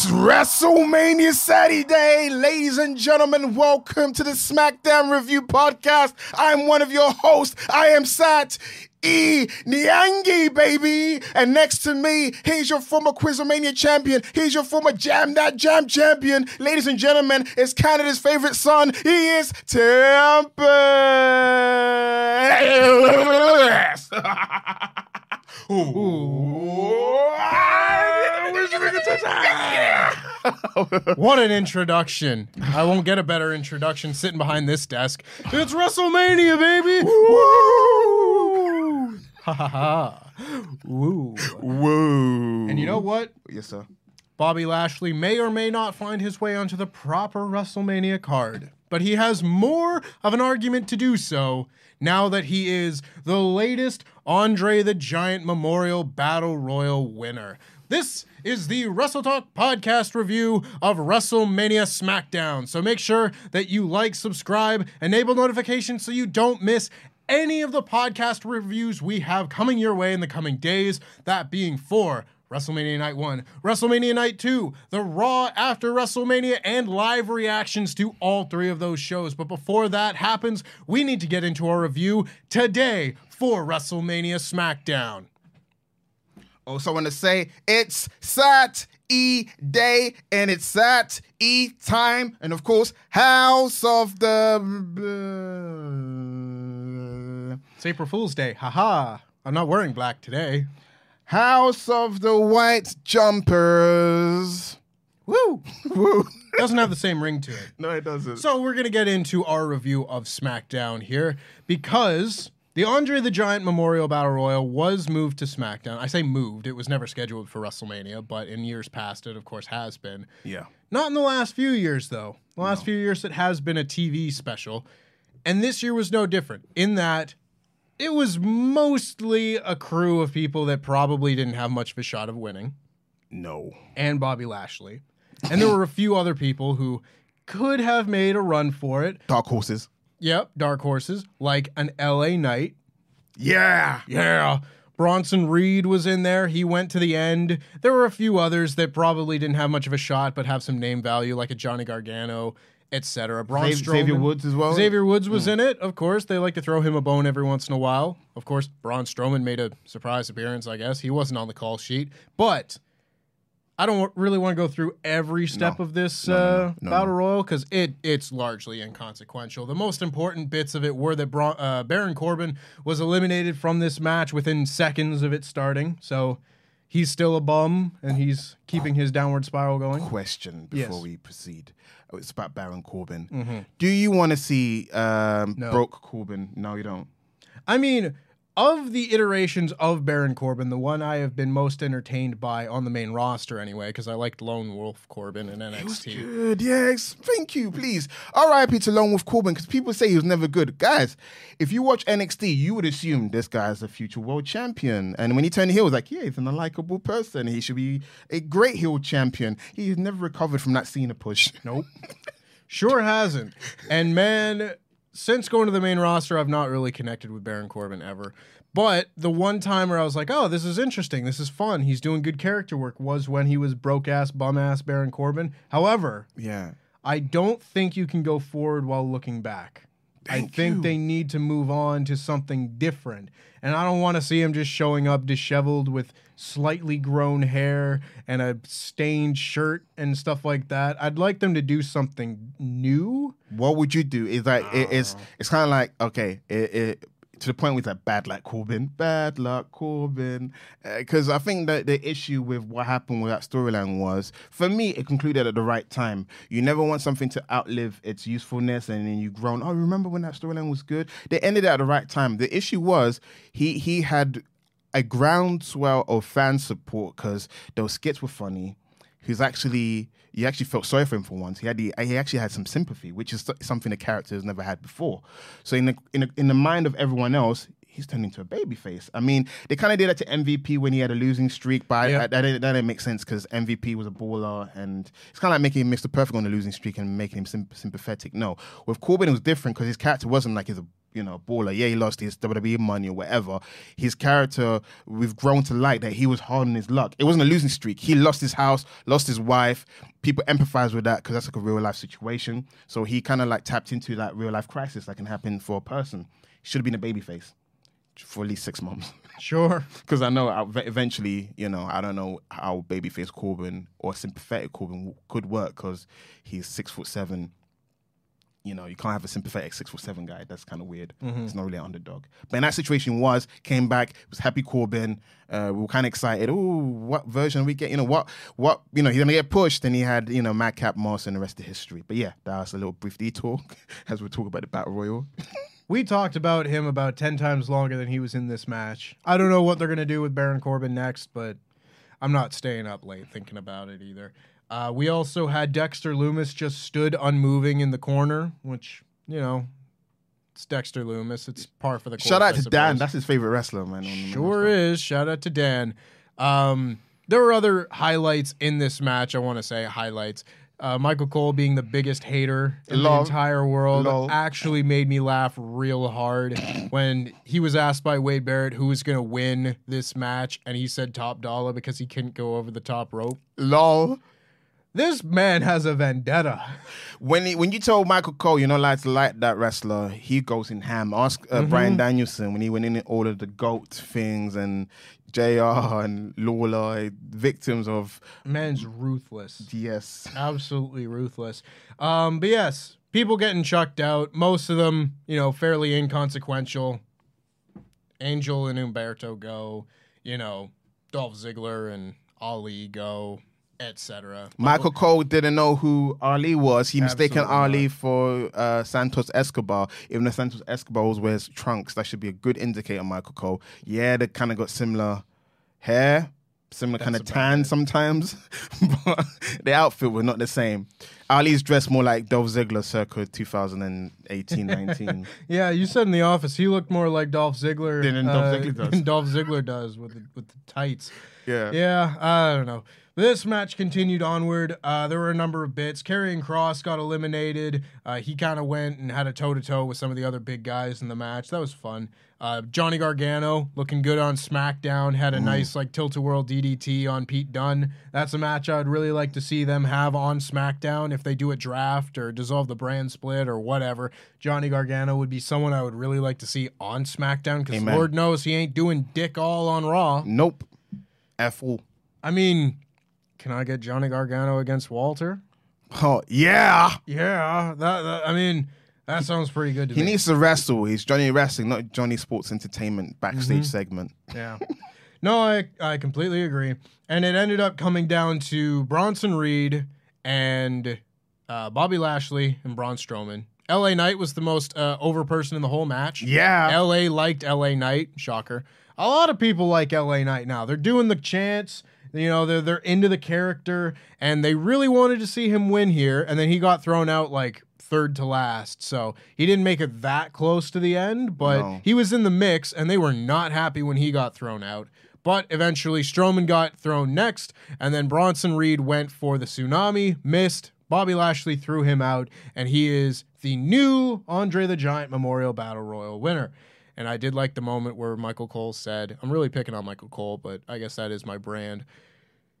It's WrestleMania Saturday, ladies and gentlemen. Welcome to the SmackDown Review Podcast. I'm one of your hosts. I am Sat E Nyangi, baby. And next to me, he's your former Quizomania champion. He's your former Jam That Jam champion. Ladies and gentlemen, it's Canada's favorite son. He is Tempest. What an introduction. I won't get a better introduction sitting behind this desk. It's WrestleMania, baby! Woo! Ha ha ha. Woo. Woo. And you know what? Yes, sir. Bobby Lashley may or may not find his way onto the proper WrestleMania card, but he has more of an argument to do so now that he is the latest Andre the Giant Memorial Battle Royal winner. This is the Wrestle Talk podcast review of WrestleMania SmackDown. So make sure that you like, subscribe, enable notifications so you don't miss any of the podcast reviews we have coming your way in the coming days. That being for WrestleMania Night 1, WrestleMania Night 2, the Raw after WrestleMania, and live reactions to all three of those shows. But before that happens, we need to get into our review today for WrestleMania SmackDown. Oh, also, want to say it's Sat E Day and it's Sat E time, and of course, House of the It's April Fool's Day. Haha. I'm not wearing black today. House of the White Jumpers. Woo! Woo. Doesn't have the same ring to it. no, it doesn't. So we're gonna get into our review of SmackDown here because the Andre the Giant Memorial Battle Royal was moved to SmackDown. I say moved; it was never scheduled for WrestleMania, but in years past, it of course has been. yeah. Not in the last few years, though. The last few years, it has been a TV special, and this year was no different. In that, it was mostly a crew of people that probably didn't have much of a shot of winning No. and Bobby Lashley. And there were a few other people who could have made a run for it. Dark horses. Yep, dark horses like an LA Knight. Yeah. Yeah. Bronson Reed was in there. He went to the end. There were a few others that probably didn't have much of a shot, but have some name value, like a Johnny Gargano, etc. Braun Xav- Xavier Woods as well? Xavier Woods was hmm. in it, of course. They like to throw him a bone every once in a while. Of course, Braun Strowman made a surprise appearance. I guess he wasn't on the call sheet, but I don't really want to go through every step No. of this No, uh, no. Battle royal because it it's largely inconsequential. The most important bits of it were that Bra- uh, Baron Corbin was eliminated from this match within seconds of it starting, so he's still a bum and he's keeping his downward spiral going. Question before Yes. we proceed. Oh, it's about Baron Corbin. Do you want to see um, broke Corbin? No, you don't. I mean, of the iterations of Baron Corbin, the one I have been most entertained by on the main roster anyway, because I liked Lone Wolf Corbin in NXT. He was Good, yes. Thank you, please. R.I.P. to Lone Wolf Corbin because people say he was never good. Guys, if you watch NXT, you would assume this guy is a future world champion. And when he turned heel, it was like, yeah, he's an unlikable person. He should be a great heel champion. He's never recovered from that Cena push. Nope. Sure hasn't. And man, since going to the main roster, I've not really connected with Baron Corbin ever. But the one time where I was like, oh, this is interesting. This is fun. He's doing good character work was when he was broke ass, bum ass Baron Corbin. However, Yeah. I don't think you can go forward while looking back. I think you. they need to move on to something different. And I don't want to see him just showing up disheveled with slightly grown hair and a stained shirt and stuff like that. I'd like them to do something new. What would you do? Is like it, it's Oh. it's kind of like okay, it, it to the point where it's like bad luck Corbin, bad luck Corbin, because uh, I think that the issue with what happened with that storyline was for me it concluded at the right time. You never want something to outlive its usefulness, and then you grown. Oh, remember when that storyline was good? They ended it at the right time. The issue was he he had a groundswell of fan support because those skits were funny. He's actually you actually felt sorry for him for once. He had the, he actually had some sympathy, which is something the character has never had before. So in the in the, in the mind of everyone else, he's turned into a baby face. I mean, they kind of did that to MVP when he had a losing streak, but Yeah. I- that, didn't, that didn't make sense because MVP was a baller, and it's kind of like making him Mr. Perfect on a losing streak and making him symp- sympathetic. No, with Corbin it was different because his character wasn't like he's a you know baller. Yeah, he lost his WWE money or whatever. His character, we've grown to like that he was hard on his luck. It wasn't a losing streak. He lost his house, lost his wife. People empathize with that because that's like a real life situation. So he kind of like tapped into that real life crisis that can happen for a person. Should have been a babyface for at least six months. Sure. Because I know I'll- eventually, you know, I don't know how babyface Corbin or sympathetic Corbin could work because he's six foot seven. You know, you can't have a sympathetic six foot seven guy. That's kind of weird. It's not really an underdog. But in that situation, was came back, was happy Corbin. Uh, we were kind of excited. Oh, what version we get? You know what? What you know? He's gonna get pushed, and he had you know Madcap Moss and the rest of history. But yeah, that was a little brief detour as we talk about the battle royal. We talked about him about 10 times longer than he was in this match. I don't know what they're going to do with Baron Corbin next, but I'm not staying up late thinking about it either. Uh, we also had Dexter Lumis just stood unmoving in the corner, which, you know, it's Dexter Lumis. It's par for the course. Shout I out to Dan. That's his favorite wrestler, man. on the main Sure is. Shout out to Dan. Um, there were other highlights in this match. I want to say highlights. Uh, Michael Cole being the biggest hater in Lol. the entire world Lol. actually made me laugh real hard when he was asked by Wade Barrett who was going to win this match, and he said Top Dolla because he couldn't go over the top rope. Lol. This man has a vendetta. When he, when you told Michael Cole you're not allowed to like that wrestler, he goes in ham. Ask uh, Bryan Danielson when he went in all of the goat things and Jr. and Lawler, victims of Man's ruthless. yes. absolutely ruthless. Um, but yes, people getting chucked out. Most of them, you know, fairly inconsequential. Angel and Humberto go. You know, Dolph Ziggler and Ali go, etc. Michael Cole didn't know who Ali was. He mistaken Absolutely Ali for uh, Santos Escobar. Even though Santos Escobar always wears trunks, that should be a good indicator. Michael Cole. Yeah, they kind of got similar hair, similar kind of about tan sometimes, but the outfit was not the same. Ali's dressed more like Dolph Ziggler circa 2018 19. Yeah, you said in the office he looked more like Dolph Ziggler Than Dolph Ziggler does. than Dolph Ziggler does with the, with the tights. Yeah. Yeah, I don't know. This match continued onward. Uh, there were a number of bits. Karrion Kross got eliminated. Uh, he kind of went and had a toe to toe with some of the other big guys in the match. That was fun. Uh, Johnny Gargano looking good on SmackDown. Had a nice like tilt a whirl DDT on Pete Dunne. That's a match I would really like to see them have on SmackDown if they do a draft or dissolve the brand split or whatever. Johnny Gargano would be someone I would really like to see on SmackDown because Lord knows he ain't doing dick all on Raw. Nope. F. I mean, can I get Johnny Gargano against Walter? Oh, yeah. Yeah, that, that I mean, that sounds pretty good to me. He me. needs to wrestle. He's Johnny Wrestling, not Johnny Sports Entertainment backstage segment. yeah. No, I I completely agree. And it ended up coming down to Bronson Reed and uh, Bobby Lashley and Braun Strowman. LA Knight was the most uh, over person in the whole match. Yeah. LA liked LA Knight. Shocker. A lot of people like LA Knight now. They're doing the chants. You know, they're they're into the character, and they really wanted to see him win here. And then he got thrown out like third to last, so he didn't make it that close to the end. But No. he was in the mix, and they were not happy when he got thrown out. But eventually, Strowman got thrown next, and then Bronson Reed went for the tsunami, missed. Bobby Lashley threw him out, and he is the new Andre the Giant Memorial Battle Royal winner. And I did like the moment where Michael Cole said, I'm really picking on Michael Cole, but I guess that is my brand.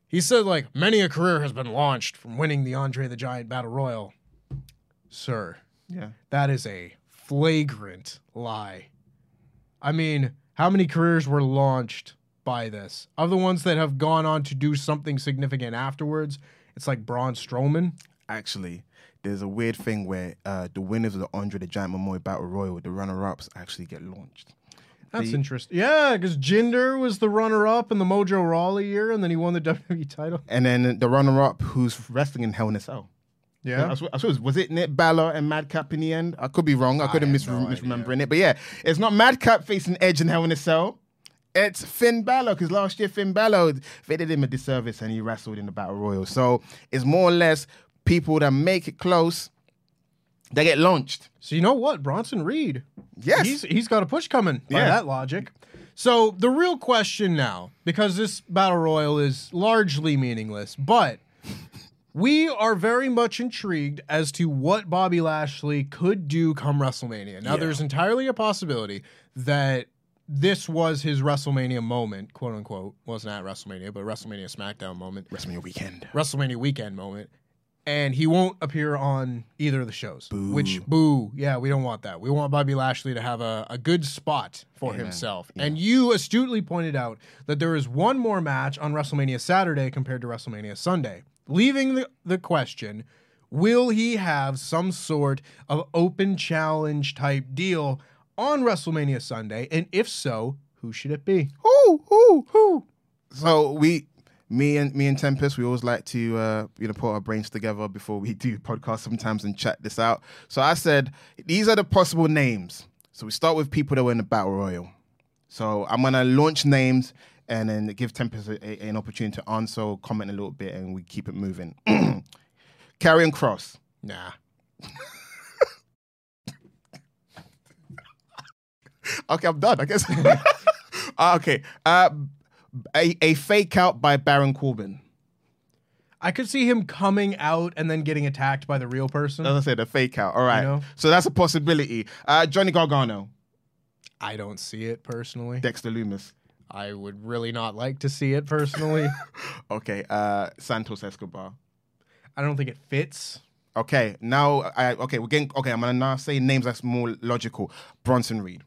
He said, like, many a career has been launched from winning the Andre the Giant Battle Royal. Sir, Yeah. that is a flagrant lie. I mean, how many careers were launched by this? Of the ones that have gone on to do something significant afterwards, it's like Braun Strowman. Actually, there's a weird thing where uh, the winners of the Andre the Giant Memorial Battle Royal, the runner-ups, actually get launched. That's The- interesting. Yeah, because Jinder was the runner-up in the Mojo Rawley year, and then he won the WWE title. And then the runner-up who's wrestling in Hell in a Cell. Yeah, I suppose was it Nick Balor and Madcap in the end? I could be wrong. I could have have mis- no misremembering it. But yeah, it's not Madcap facing Edge in Hell in a Cell. It's Finn Balor because last year Finn Balor they did him a disservice and he wrestled in the Battle Royal. So it's more or less people that make it close, they get launched. So you know what, Bronson Reed, Yes. he's he's got a push coming by Yeah. that logic. So the real question now, because this battle royal is largely meaningless, but we are very much intrigued as to what Bobby Lashley could do come WrestleMania. Now, Yeah. there's entirely a possibility that this was his WrestleMania moment, quote unquote. Wasn't at WrestleMania, but WrestleMania SmackDown moment. WrestleMania weekend. WrestleMania weekend moment, and he won't appear on either of the shows. Which boo, yeah, we don't want that. We want Bobby Lashley to have a, a good spot for himself. And you astutely pointed out that there is one more match on WrestleMania Saturday compared to WrestleMania Sunday, leaving the, the question. Will he have some sort of open challenge type deal on WrestleMania Sunday? And if so, who should it be? Who, who, who? So we, me and me and Tempest, we always like to uh, you know put our brains together before we do podcasts sometimes and chat this out. So I said these are the possible names. So we start with people that were in the battle royal. So I'm gonna launch names and then give Tempest a, a- an opportunity to answer, or comment a little bit, and we keep it moving. Carry Karrion Kross. Nah. Okay, I'm done. I guess. Uh, okay. Uh, a, a fake out by Baron Corbin. I could see him coming out and then getting attacked by the real person. As I said, a fake out. All right. know? So that's a possibility. Uh, Johnny Gargano, I don't see it personally. Dexter Lumis. I would really not like to see it personally. Okay. Uh, Santos Escobar. I don't think it fits. Okay. Now, I, okay, we're getting. Okay, I'm gonna now say names that's more logical. Bronson Reed.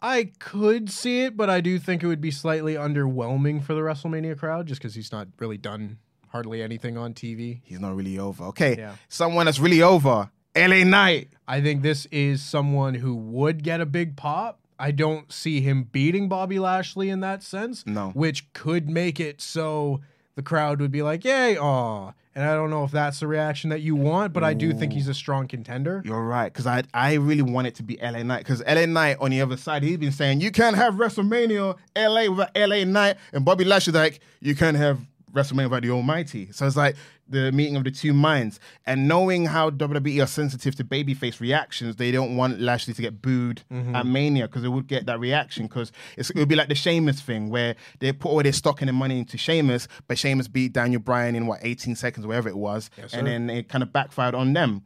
I could see it, but I do think it would be slightly underwhelming for the WrestleMania crowd just because he's not really done hardly anything on TV. He's not really over. Okay. Yeah. Someone that's really over. LA Knight. I think this is someone who would get a big pop. I don't see him beating Bobby Lashley in that sense. No. Which could make it so the crowd would be like, yay, aw. And I don't know if that's the reaction that you want, but I do think he's a strong contender. You're right, because I I really want it to be LA Knight, because LA Knight on the other side, he's been saying you can't have WrestleMania LA without LA Knight, and Bobby Lashley's like you can't have WrestleMania without the Almighty. So it's like the meeting of the two minds, and knowing how WWE are sensitive to babyface reactions, they don't want Lashley to get booed mm-hmm. at Mania because it would get that reaction. Because it would be like the Sheamus thing where they put all their stock and their money into Sheamus, but Sheamus beat Daniel Bryan in what 18 seconds, whatever it was, and then it kind of backfired on them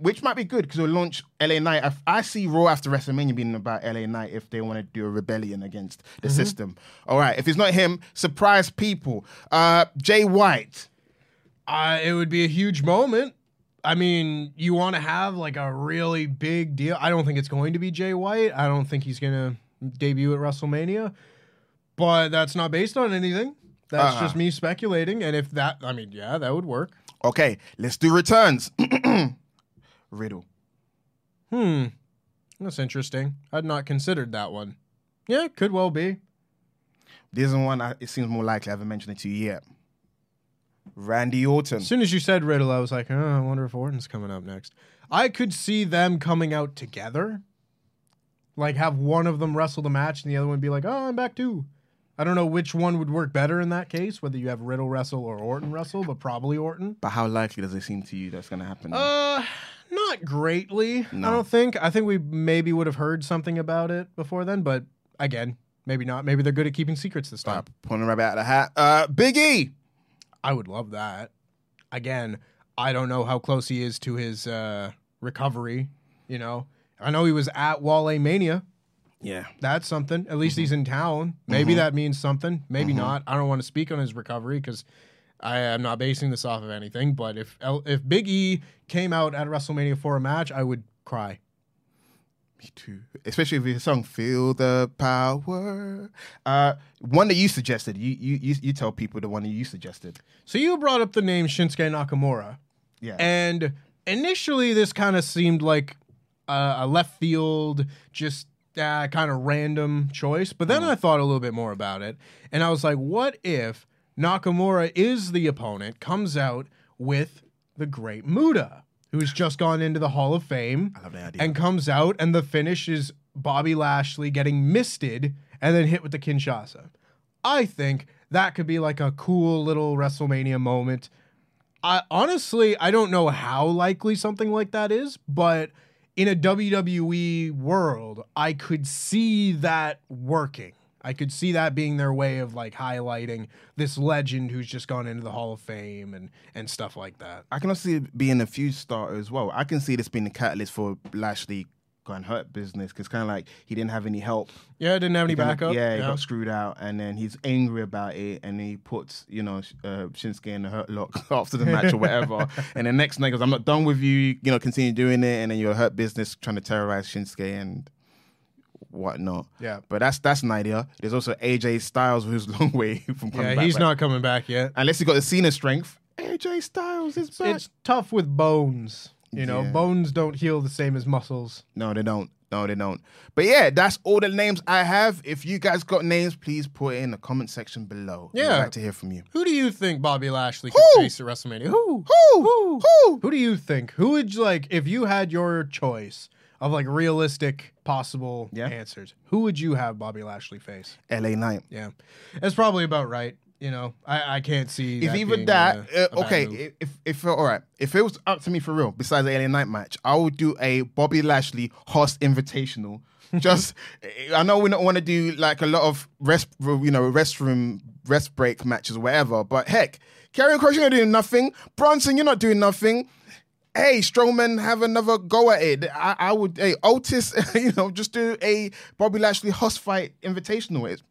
which might be good because it'll launch LA Knight. I, I see Raw after WrestleMania being about LA Knight if they want to do a rebellion against the system. All right, if it's not him, surprise people. Uh, Jay White. Uh, it would be a huge moment. I mean, you want to have like a really big deal. I don't think it's going to be Jay White. I don't think he's going to debut at WrestleMania, but that's not based on anything. That's Uh-huh. just me speculating. And if that, I mean, yeah, that would work. Okay, let's do returns. Riddle. Hmm. That's interesting. I'd not considered that one. Yeah, could well be. This is one I, it seems more likely I haven't mentioned it to you yet. Randy Orton. As soon as you said Riddle, I was like, oh, I wonder if Orton's coming up next. I could see them coming out together. Like have one of them wrestle the match and the other one be like, oh, I'm back too. I don't know which one would work better in that case, whether you have Riddle wrestle or Orton wrestle, but probably Orton. But how likely does it seem to you that's going to happen? Uh, not greatly. No. I don't think. I think we maybe would have heard something about it before then, but again, maybe not. Maybe they're good at keeping secrets this time. uh, pulling rabbit out of the hat. Uh, Big E. I would love that. Again, I don't know how close he is to his uh, recovery. You know, I know he was at Wale Mania. Yeah. That's something. At least Mm-hmm. he's in town. Maybe that means something. Maybe not. I don't want to speak on his recovery because I am not basing this off of anything. But if if Big E came out at WrestleMania for a match, I would cry. Me too. Especially with your song "Feel the Power." Uh, one that you suggested. You you you, you tell people the one that you suggested. So you brought up the name Shinsuke Nakamura. Yeah. And initially, this kind of seemed like a, a left field, just uh, kind of random choice. But then I thought a little bit more about it. And I was like, what if Nakamura is the opponent, comes out with the great Muta, who's just gone into the Hall of Fame, love that idea. and comes out, and the finish is Bobby Lashley getting misted and then hit with the Kinshasa. I think that could be like a cool little WrestleMania moment. I honestly I don't know how likely something like that is, but in a WWE world, I could see that working. I could see that being their way of like highlighting this legend who's just gone into the Hall of Fame and and stuff like that. I can also see it being a feud starter as well. I can see this being the catalyst for Lashley going hurt business because kind of like he didn't have any help. Yeah, didn't have any kinda- backup. Yeah, he got screwed out, and then he's angry about it, and he puts you know uh, Shinsuke in the hurt lock after the match or whatever. and the next night goes, "I'm not done with you." You know, continue doing it, and then you're hurt business trying to terrorize Shinsuke and whatnot. Yeah. but that's that's an idea. There's also AJ Styles, who's a long way from coming Yeah, back. he's not coming back yet. unless he got the Cena strength. AJ Styles is back. It's tough with bones. You know, Yeah. bones don't heal the same as muscles. No, they don't. No, they don't. But yeah, that's all the names I have. If you guys got names, please put it in the comment section below. Yeah. I'd like to hear from you. Who do you think Bobby Lashley could Who? face at WrestleMania? Who? Who? Who? Who? Who do you think? Who would you like if you had your choice of like realistic possible Yeah. answers? Who would you have Bobby Lashley face? LA Knight. Yeah, that's probably about right. You know, I, I can't see. If being that, a- uh, a bad okay, if, if all right, if it was up to me for real, besides the LA Knight match, I would do a Bobby Lashley host invitational. Just, I know we don't want to do like a lot of rest, you know, restroom rest break matches or whatever, but heck, Karrion Kross, you're not doing nothing. Bronson, you're not doing nothing. Hey, Strowman, have another go at it. I, I would, hey, Otis, you know, just do a Bobby Lashley host fight invitational. It's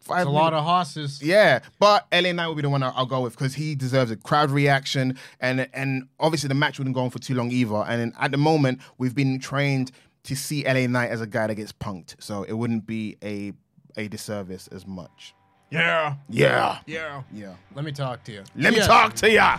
five It's a lot of horses. yeah, but LA Knight will be the one I'll, I'll go with because he deserves a crowd reaction, and and obviously the match wouldn't go on for too long either. And at the moment, we've been trained to see LA Knight as a guy that gets punked, so it wouldn't be a a disservice as much. Yeah, Yeah, yeah. yeah. Let me talk to you. Let me talk to ya.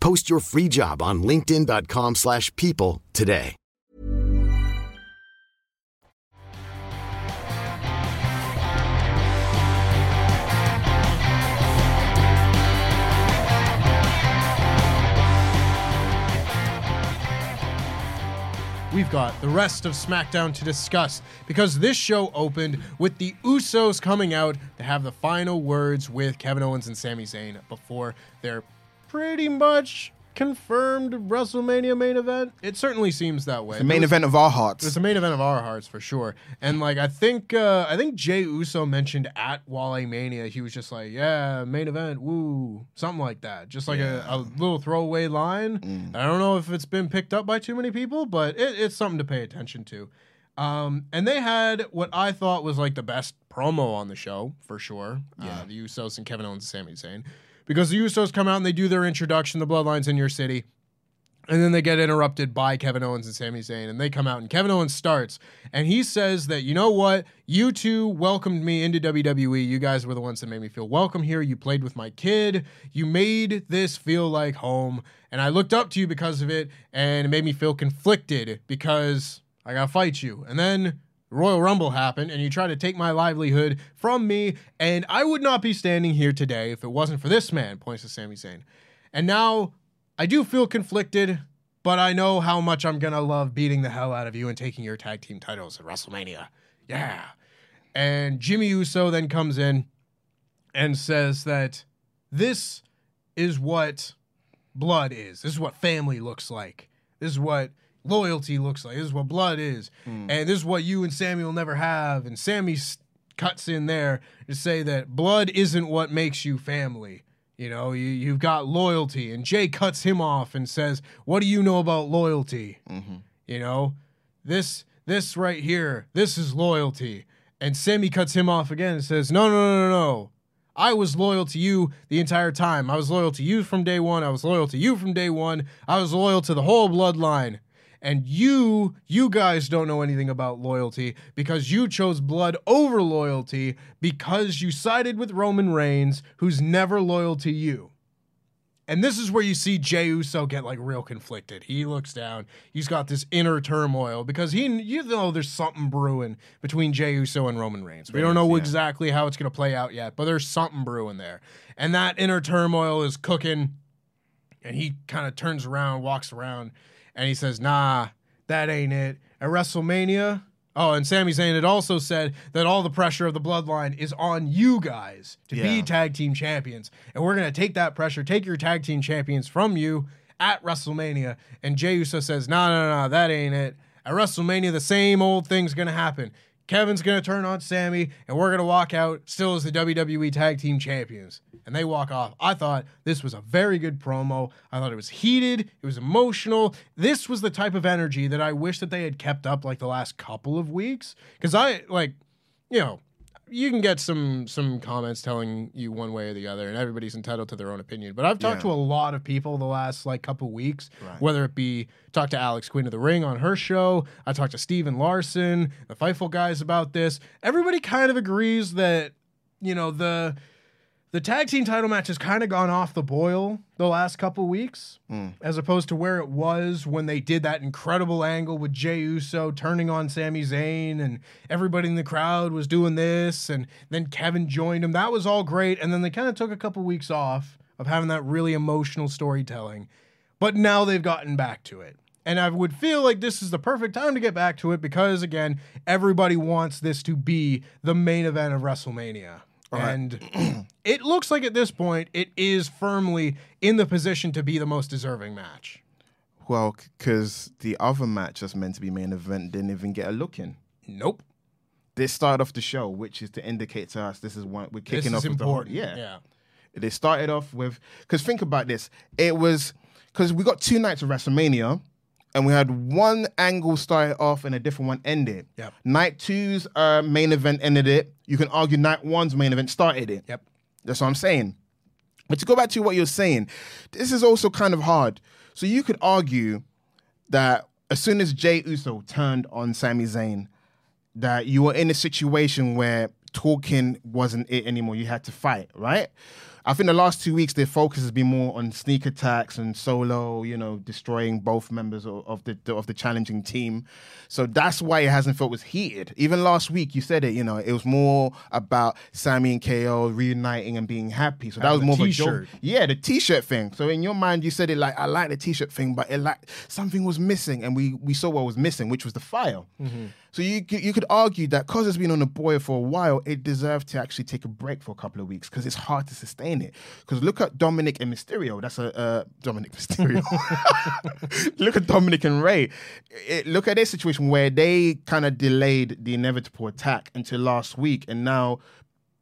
Post your free job on linkedin.com/people slash people today. we've got the rest of SmackDown to discuss because this show opened with the Usos coming out to have the final words with Kevin Owens and Sami Zayn before their pretty much confirmed WrestleMania main event. It certainly seems that way. The main was- event of our hearts. It's the main event of our hearts for sure. And like I think uh I think Jey Uso mentioned at Wale Mania, he was just like, Yeah, main event, woo. Something like that. Just like a, a little throwaway line. I don't know if it's been picked up by too many people, but it, it's something to pay attention to. Um, and they had what I thought was like the best promo on the show for sure. Uh, the Usos and Kevin Owens and Sami Zayn. Because the Usos come out and they do their introduction, the Bloodlines in your city. And then they get interrupted by Kevin Owens and Sami Zayn, and they come out, and Kevin Owens starts, and he says that, you know what? You two welcomed me into WWE. You guys were the ones that made me feel welcome here. You played with my kid. You made this feel like home. And I looked up to you because of it, and it made me feel conflicted because I got to fight you. And then Royal Rumble happened, and you tried to take my livelihood from me, and I would not be standing here today if it wasn't for this man, points to Sami Zayn. And now I do feel conflicted, but I know how much I'm gonna love beating the hell out of you and taking your tag team titles at WrestleMania. Yeah. And Jimmy Uso then comes in and says that this is what blood is. This is what family looks like. This is what loyalty looks like. This is what blood is. Hmm. And this is what you and Sami will never have. And Sami s- cuts in there to say that blood isn't what makes you family. You know, you, you've got loyalty. And Jey cuts him off and says, What do you know about loyalty? Mm-hmm. You know, this this right here, this is loyalty. And Sami cuts him off again and says, No, no, no, no, no. I was loyal to you the entire time. I was loyal to you from day one. I was loyal to you from day one. I was loyal to the whole bloodline. And you, you guys don't know anything about loyalty because you chose blood over loyalty because you sided with Roman Reigns, who's never loyal to you. And this is where you see Jey Uso get like real conflicted. He looks down. He's got this inner turmoil because he, you know, there's something brewing between Jey Uso and Roman Reigns. We don't know exactly how it's going to play out yet, but there's something brewing there. And that inner turmoil is cooking. And he kind of turns around, walks around, and he says, Nah, that ain't it. At WrestleMania, oh, and Sami Zayn had also said that all the pressure of the bloodline is on you guys to be tag team champions. And we're going to take that pressure, take your tag team champions from you at WrestleMania. And Jey Uso says, No, no, no, that ain't it. At WrestleMania, the same old thing's going to happen. Kevin's going to turn on Sami, and we're going to walk out still as the WWE Tag Team Champions. And they walk off. I thought this was a very good promo. I thought it was heated, it was emotional. This was the type of energy that I wish that they had kept up like the last couple of weeks. Because I, like, you know, you can get some some comments telling you one way or the other, and everybody's entitled to their own opinion. But I've talked Yeah. to a lot of people the last like couple weeks, whether it be talk to Alex Queen of the Ring on her show, I talked to Steven Larson, the Fightful guys about this. Everybody kind of agrees that you know the the tag team title match has kind of gone off the boil the last couple weeks, hmm. as opposed to where it was when they did that incredible angle with Jey Uso turning on Sami Zayn and everybody in the crowd was doing this, and then Kevin joined him. That was all great, and then they kind of took a couple weeks off of having that really emotional storytelling, but now they've gotten back to it. And I would feel like this is the perfect time to get back to it because, again, everybody wants this to be the main event of WrestleMania. Right. And it looks like at this point it is firmly in the position to be the most deserving match. Well, because the other match that's meant to be main event didn't even get a look in. Nope. They started off the show, which is to indicate to us this is one we're kicking this off is with the important. yeah. yeah. They started off with because think about this. It was because we got two nights of WrestleMania, and we had one angle started off and a different one ended. Yep. Night two's uh, main event ended it. You can argue night one's main event started it. Yep. That's what I'm saying. But to go back to what you're saying, this is also kind of hard. So you could argue that as soon as Jey Uso turned on Sami Zayn, that you were in a situation where talking wasn't it anymore. You had to fight, right? I think the last two weeks their focus has been more on sneak attacks and solo, you know, destroying both members of, of the of the challenging team. So that's why it hasn't felt as heated. Even last week, you said it. You know, it was more about Sami and KO reuniting and being happy. So that was more t-shirt. of a joke. Yeah, the t-shirt thing. So in your mind, you said it like I like the t-shirt thing, but it like something was missing, and we we saw what was missing, which was the file. So you you could argue that because it's been on the boil for a while, it deserved to actually take a break for a couple of weeks because it's hard to sustain it. Because look at Dominik and Mysterio. That's a uh, Dominik Mysterio. look at Dominik and Rey. It, look at their situation where they kind of delayed the inevitable attack until last week, and now.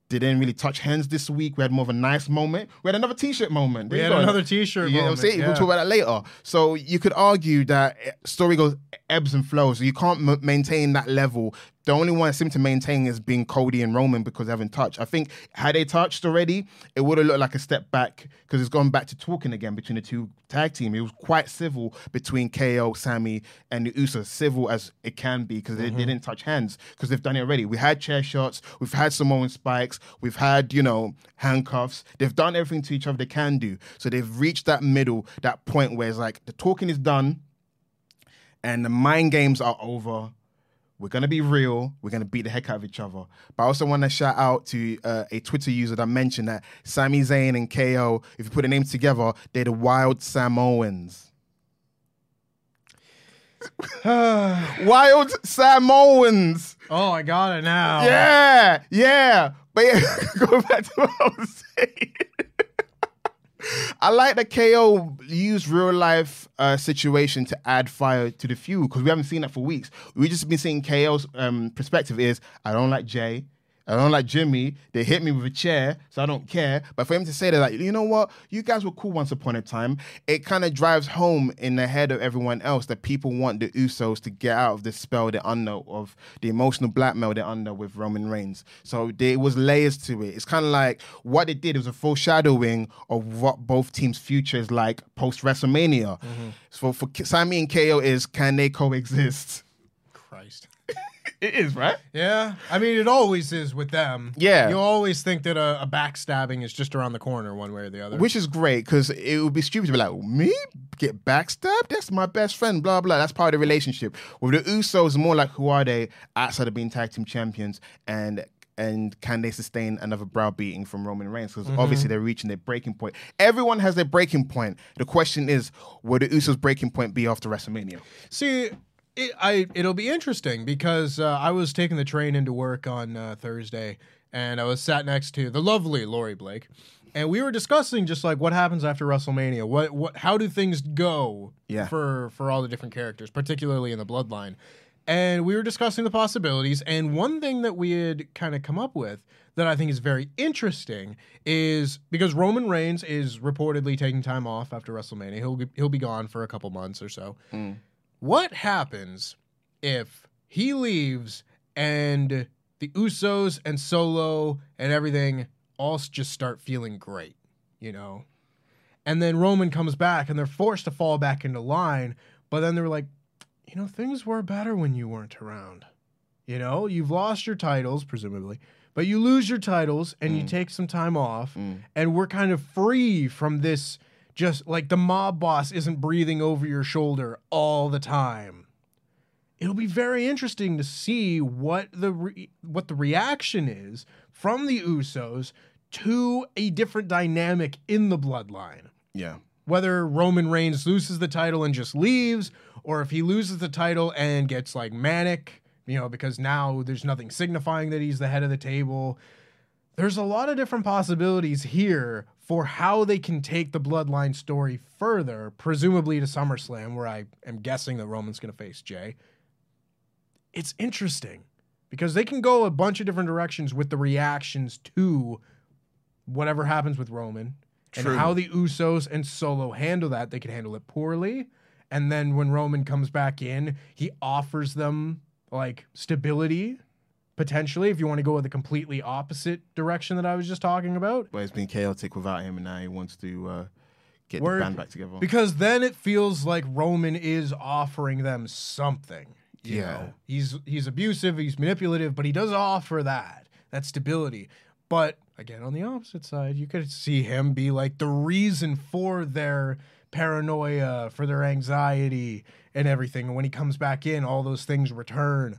Didn't really touch hands this week. We had more of a nice moment. We had another T-shirt moment. We There you had go. another t-shirt Yeah, I'll moment, say- yeah. We'll talk about that later. So you could argue that story goes ebbs and flows. You can't m- maintain that level. The only one that seem to maintain is being Cody and Roman because they haven't touched. I think had they touched already, it would have looked like a step back because it's gone back to talking again between the two tag team. It was quite civil between KO, Sami, and the Usos, civil as it can be because they, they didn't touch hands because they've done it already. We had chair shots, we've had Samoan spikes, we've had you know handcuffs. They've done everything to each other they can do. So they've reached that middle, that point where it's like the talking is done and the mind games are over. We're gonna be real. We're gonna beat the heck out of each other. But I also want to shout out to uh, a Twitter user that mentioned that Sami Zayn and KO, if you put the names together, they're the Wild Samoans. Wild Samoans. Oh, I got it now. Yeah, yeah. But yeah, go back to what I was saying. I like that KO used real life uh, situation to add fire to the feud because we haven't seen that for weeks. We just been seeing KO's um, perspective is I don't like Jey. I don't like Jimmy. They hit me with a chair, so I don't care. But for him to say that, like, you know what? You guys were cool once upon a time. It kind of drives home in the head of everyone else that people want the Usos to get out of the spell they're under, of the emotional blackmail they're under with Roman Reigns. So there was layers to it. It's kind of like what they did was a foreshadowing of what both teams' future is like post WrestleMania. Mm-hmm. So for Sami and KO is can they coexist? Christ. It is, right? Yeah, I mean, it always is with them. Yeah. you always think that a, a backstabbing is just around the corner, one way or the other. Which is great because it would be stupid to be like, me get backstabbed? That's my best friend, blah, blah. That's part of the relationship. With the Usos, more like who are they outside of being tag team champions and and can they sustain another browbeating from Roman Reigns? Because mm-hmm. obviously they're reaching their breaking point. Everyone has their breaking point. The question is, will the Usos' breaking point be after WrestleMania? See, it, I it'll be interesting because uh, I was taking the train into work on uh, Thursday, and I was sat next to the lovely Laurie Blake, and we were discussing just like what happens after WrestleMania. What what how do things go Yeah. for for all the different characters, particularly in the Bloodline. And we were discussing the possibilities, and one thing that we had kind of come up with that I think is very interesting is because Roman Reigns is reportedly taking time off after WrestleMania. He'll be- he'll be gone for a couple months or so. What happens if he leaves and the Usos and Solo and everything all just start feeling great, you know? And then Roman comes back and they're forced to fall back into line, but then they're like, you know, things were better when you weren't around. You know, you've lost your titles, presumably, but you lose your titles and you mm. take some time off, mm. and we're kind of free from this just like the mob boss isn't breathing over your shoulder all the time. It'll be very interesting to see what the re- what the reaction is from the Usos to a different dynamic in the bloodline Yeah. whether Roman Reigns loses the title and just leaves, or if he loses the title and gets like manic, you know, because now there's nothing signifying that he's the head of the table. there's a lot of different possibilities here for how they can take the bloodline story further, presumably to SummerSlam, where I am guessing that Roman's going to face Jey. It's interesting because they can go a bunch of different directions with the reactions to whatever happens with Roman True. and how the Usos and Solo handle that. They can handle it poorly. And then when Roman comes back in, he offers them like stability potentially if you want to go with a completely opposite direction that I was just talking about. But it's been chaotic without him, and now he wants to uh, get Word. the band back together. Because then it feels like Roman is offering them something. You Yeah. know? He's he's abusive, he's manipulative, but he does offer that, that stability. But again, on the opposite side, you could see him be like the reason for their paranoia, for their anxiety and everything. And when he comes back in, all those things return.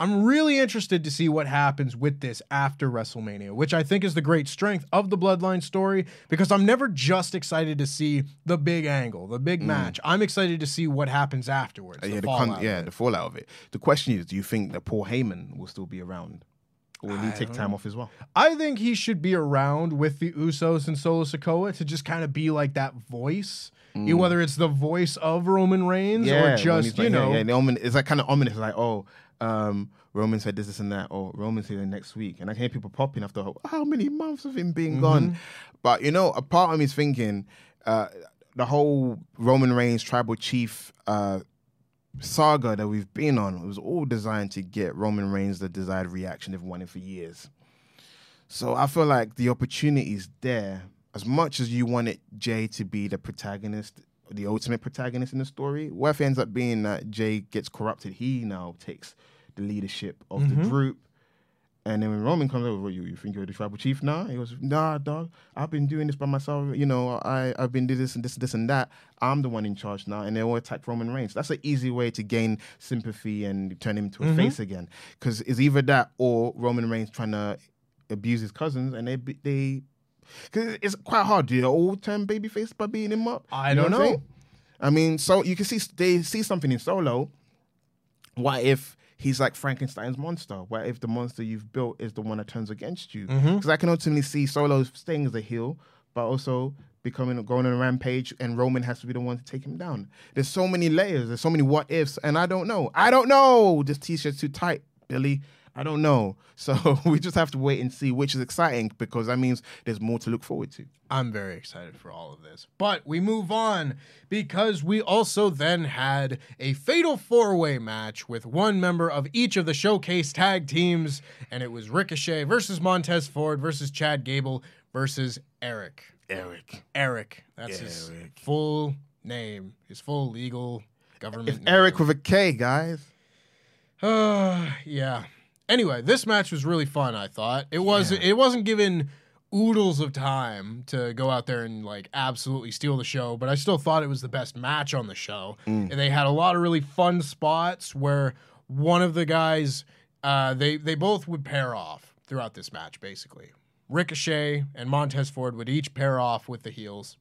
I'm really interested to see what happens with this after WrestleMania, which I think is the great strength of the Bloodline story because I'm never just excited to see the big angle, the big match. I'm excited to see what happens afterwards. Uh, yeah, the fallout con- of yeah, it. the fallout of it. The question is, do you think that Paul Heyman will still be around, or will he take time know. off as well? I think he should be around with the Usos and Solo Sikoa to just kind of be like that voice, You- whether it's the voice of Roman Reigns or Mm. just you like, yeah, know. yeah, the omin- it's like kind of ominous, like oh, um, Roman said this, this, and that, or Roman's here next week, and I can hear people popping after how many months of him being Mm-hmm. gone. But you know, a part of me is thinking uh, the whole Roman Reigns tribal chief uh, saga that we've been on it was all designed to get Roman Reigns the desired reaction they've wanted for years. So I feel like the opportunity is there. As much as you wanted Jey to be the protagonist, the ultimate protagonist in the story, what if ends up being that Jey gets corrupted? He now takes the leadership of the mm-hmm. group. And then when Roman comes over, you, you think you're the tribal chief now? He goes, Nah, dog, I've been doing this by myself. You know, I, I've been doing this and this, this and that. I'm the one in charge now. And they all attack Roman Reigns. That's an easy way to gain sympathy and turn him into a mm-hmm. face again. Because it's either that or Roman Reigns trying to abuse his cousins and they, they, because it's quite hard. Do they all turn babyface by beating him up? I You don't I'm know. I mean, so you can see they see something in Solo. What if he's like Frankenstein's monster? What if the monster you've built is the one that turns against you? Because Mm-hmm. I can ultimately see Solo staying as a heel, but also becoming going on a rampage, and Roman has to be the one to take him down. There's so many layers. There's so many what ifs, and I don't know. I don't know. This t-shirt's too tight, Billy. I don't know. So we just have to wait and see, which is exciting because that means there's more to look forward to. I'm very excited for all of this. But we move on because we also then had a fatal four way match with one member of each of the showcase tag teams, and it was Ricochet versus Montez Ford versus Chad Gable versus Erik. Erik. Erik. That's his full name, his full legal government It's name. Erik with a K, guys. Uh, yeah. Anyway, this match was really fun. I thought it was. It wasn't given oodles of time to go out there and like absolutely steal the show, but I still thought it was the best match on the show. And they had a lot of really fun spots where one of the guys, uh, they they both would pair off throughout this match. Basically, Ricochet and Montez Ford would each pair off with the heels.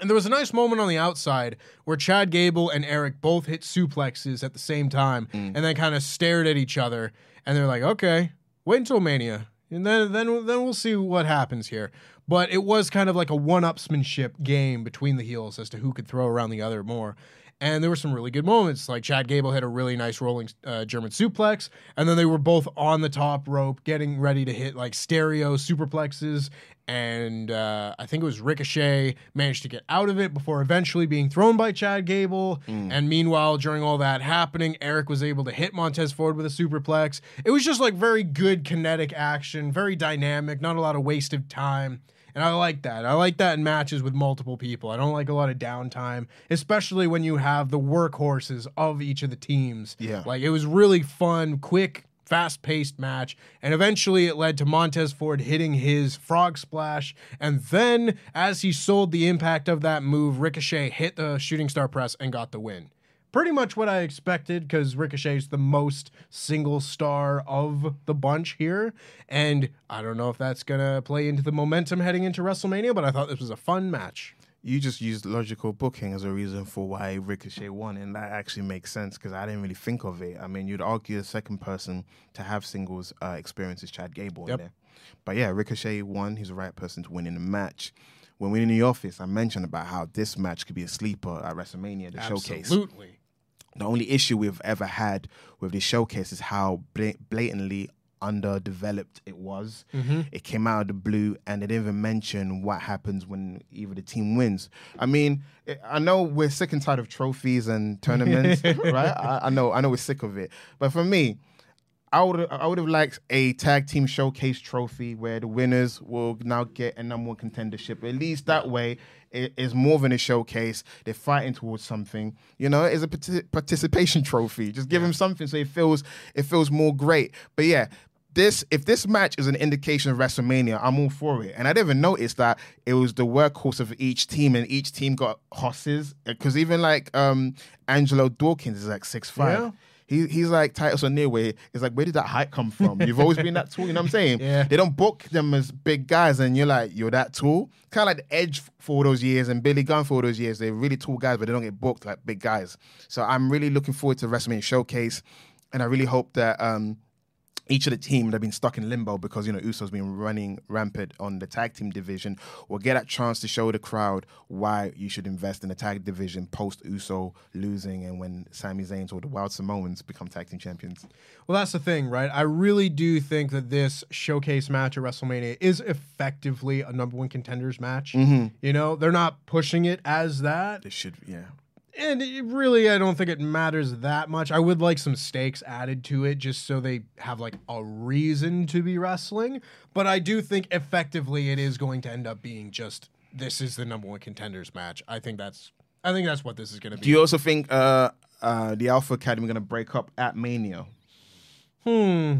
And there was a nice moment on the outside where Chad Gable and Erik both hit suplexes at the same time mm. and then kind of stared at each other. And they're like, okay, wait until Mania. And then, then, then we'll see what happens here. But it was kind of like a one upsmanship game between the heels as to who could throw around the other more. And there were some really good moments. Like Chad Gable had a really nice rolling uh, German suplex, and then they were both on the top rope, getting ready to hit like stereo superplexes. And uh, I think it was Ricochet managed to get out of it before eventually being thrown by Chad Gable. And meanwhile, during all that happening, Erik was able to hit Montez Ford with a superplex. It was just like very good kinetic action, very dynamic, not a lot of wasted time. And I like that. I like that in matches with multiple people. I don't like a lot of downtime, especially when you have the workhorses of each of the teams. Yeah. Like it was really fun, quick, fast paced match. And eventually it led to Montez Ford hitting his frog splash. And then, as he sold the impact of that move, Ricochet hit the shooting star press and got the win pretty much what I expected because Ricochet's the most single star of the bunch here. And I don't know if that's going to play into the momentum heading into WrestleMania, but I thought this was a fun match. You just used logical booking as a reason for why Ricochet won, and that actually makes sense because I didn't really think of it. I mean, you'd argue the second person to have singles uh, experience is Chad Gable Yep. there. But yeah, Ricochet won. He's the right person to win in the match. When we're in the office, I mentioned about how this match could be a sleeper at WrestleMania, the showcase. Absolutely. The only issue we've ever had with this showcase is how bla- blatantly underdeveloped it was. Mhm. It came out of the blue, and they didn't even mention what happens when either the team wins. I mean, I- I know we're sick and tired of trophies and tournaments, right? I, I know, I know, we're sick of it. But for me, I would I would have liked a tag team showcase trophy where the winners will now get a number one contendership. At least that way, it is more than a showcase. They're fighting towards something. You know, it's a parti- participation trophy. Just give them something so it feels it feels more great. But yeah. This if this match is an indication of WrestleMania, I'm all for it. And I didn't even notice that it was the workhorse of each team, and each team got horses. Because even like um Angelo Dawkins is like six five. Yeah. He, he's like Titus O'Neil, where it's like, where did that height come from? You've always been that tall, you know what I'm saying? Yeah. They don't book them as big guys, and you're like, you're that tall. Kind of like the Edge for all those years and Billy Gunn for all those years. They're really tall guys, but they don't get booked like big guys. So I'm really looking forward to WrestleMania Showcase, and I really hope that um, each of the team that have been stuck in limbo because you know Uso's been running rampant on the tag team division will get a chance to show the crowd why you should invest in the tag division post Uso losing and when Sami Zayn or the Wild Samoans become tag team champions. Well, that's the thing, right? I really do think that this showcase match at WrestleMania is effectively a number one contenders match. Mhm. You know, they're not pushing it as that. It should, yeah. And it really, I don't think it matters that much. I would like some stakes added to it just so they have like a reason to be wrestling. But I do think effectively it is going to end up being just this is the number one contenders match. I think that's I think that's what this is going to be. Do you also think uh, uh, the Alpha Academy going to break up at Mania? Hmm.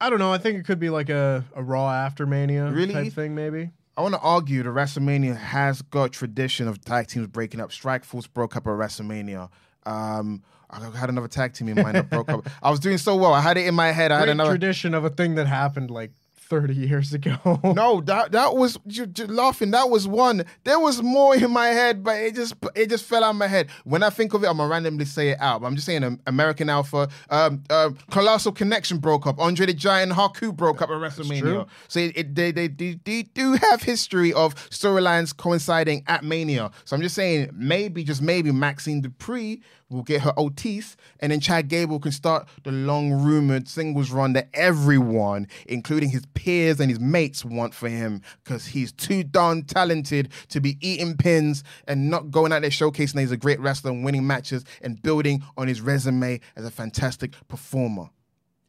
I don't know. I think it could be like a, a Raw after Mania Really? type thing, maybe. I want to argue the WrestleMania has got tradition of tag teams breaking up. Strike Force broke up at WrestleMania. Um, I had another tag team in mind that broke up. I was doing so well. I had it in my head. I had Great another. tradition of a thing that happened like 30 years ago. no, that that was you, laughing. That was one. There was more in my head, but it just it just fell out of my head. When I think of it, I'm gonna randomly say it out. But I'm just saying, um, American Alpha, um, uh, Colossal Connection broke up. Andre the Giant, and Haku broke up at WrestleMania. So it, it, they, they, they, they do have history of storylines coinciding at Mania. So I'm just saying, maybe just maybe Maxxine Dupri will get her Otis, and then Chad Gable can start the long rumored singles run that everyone, including his peers and his mates, want for him because he's too darn talented to be eating pins and not going out there showcasing that he's a great wrestler and winning matches and building on his resume as a fantastic performer.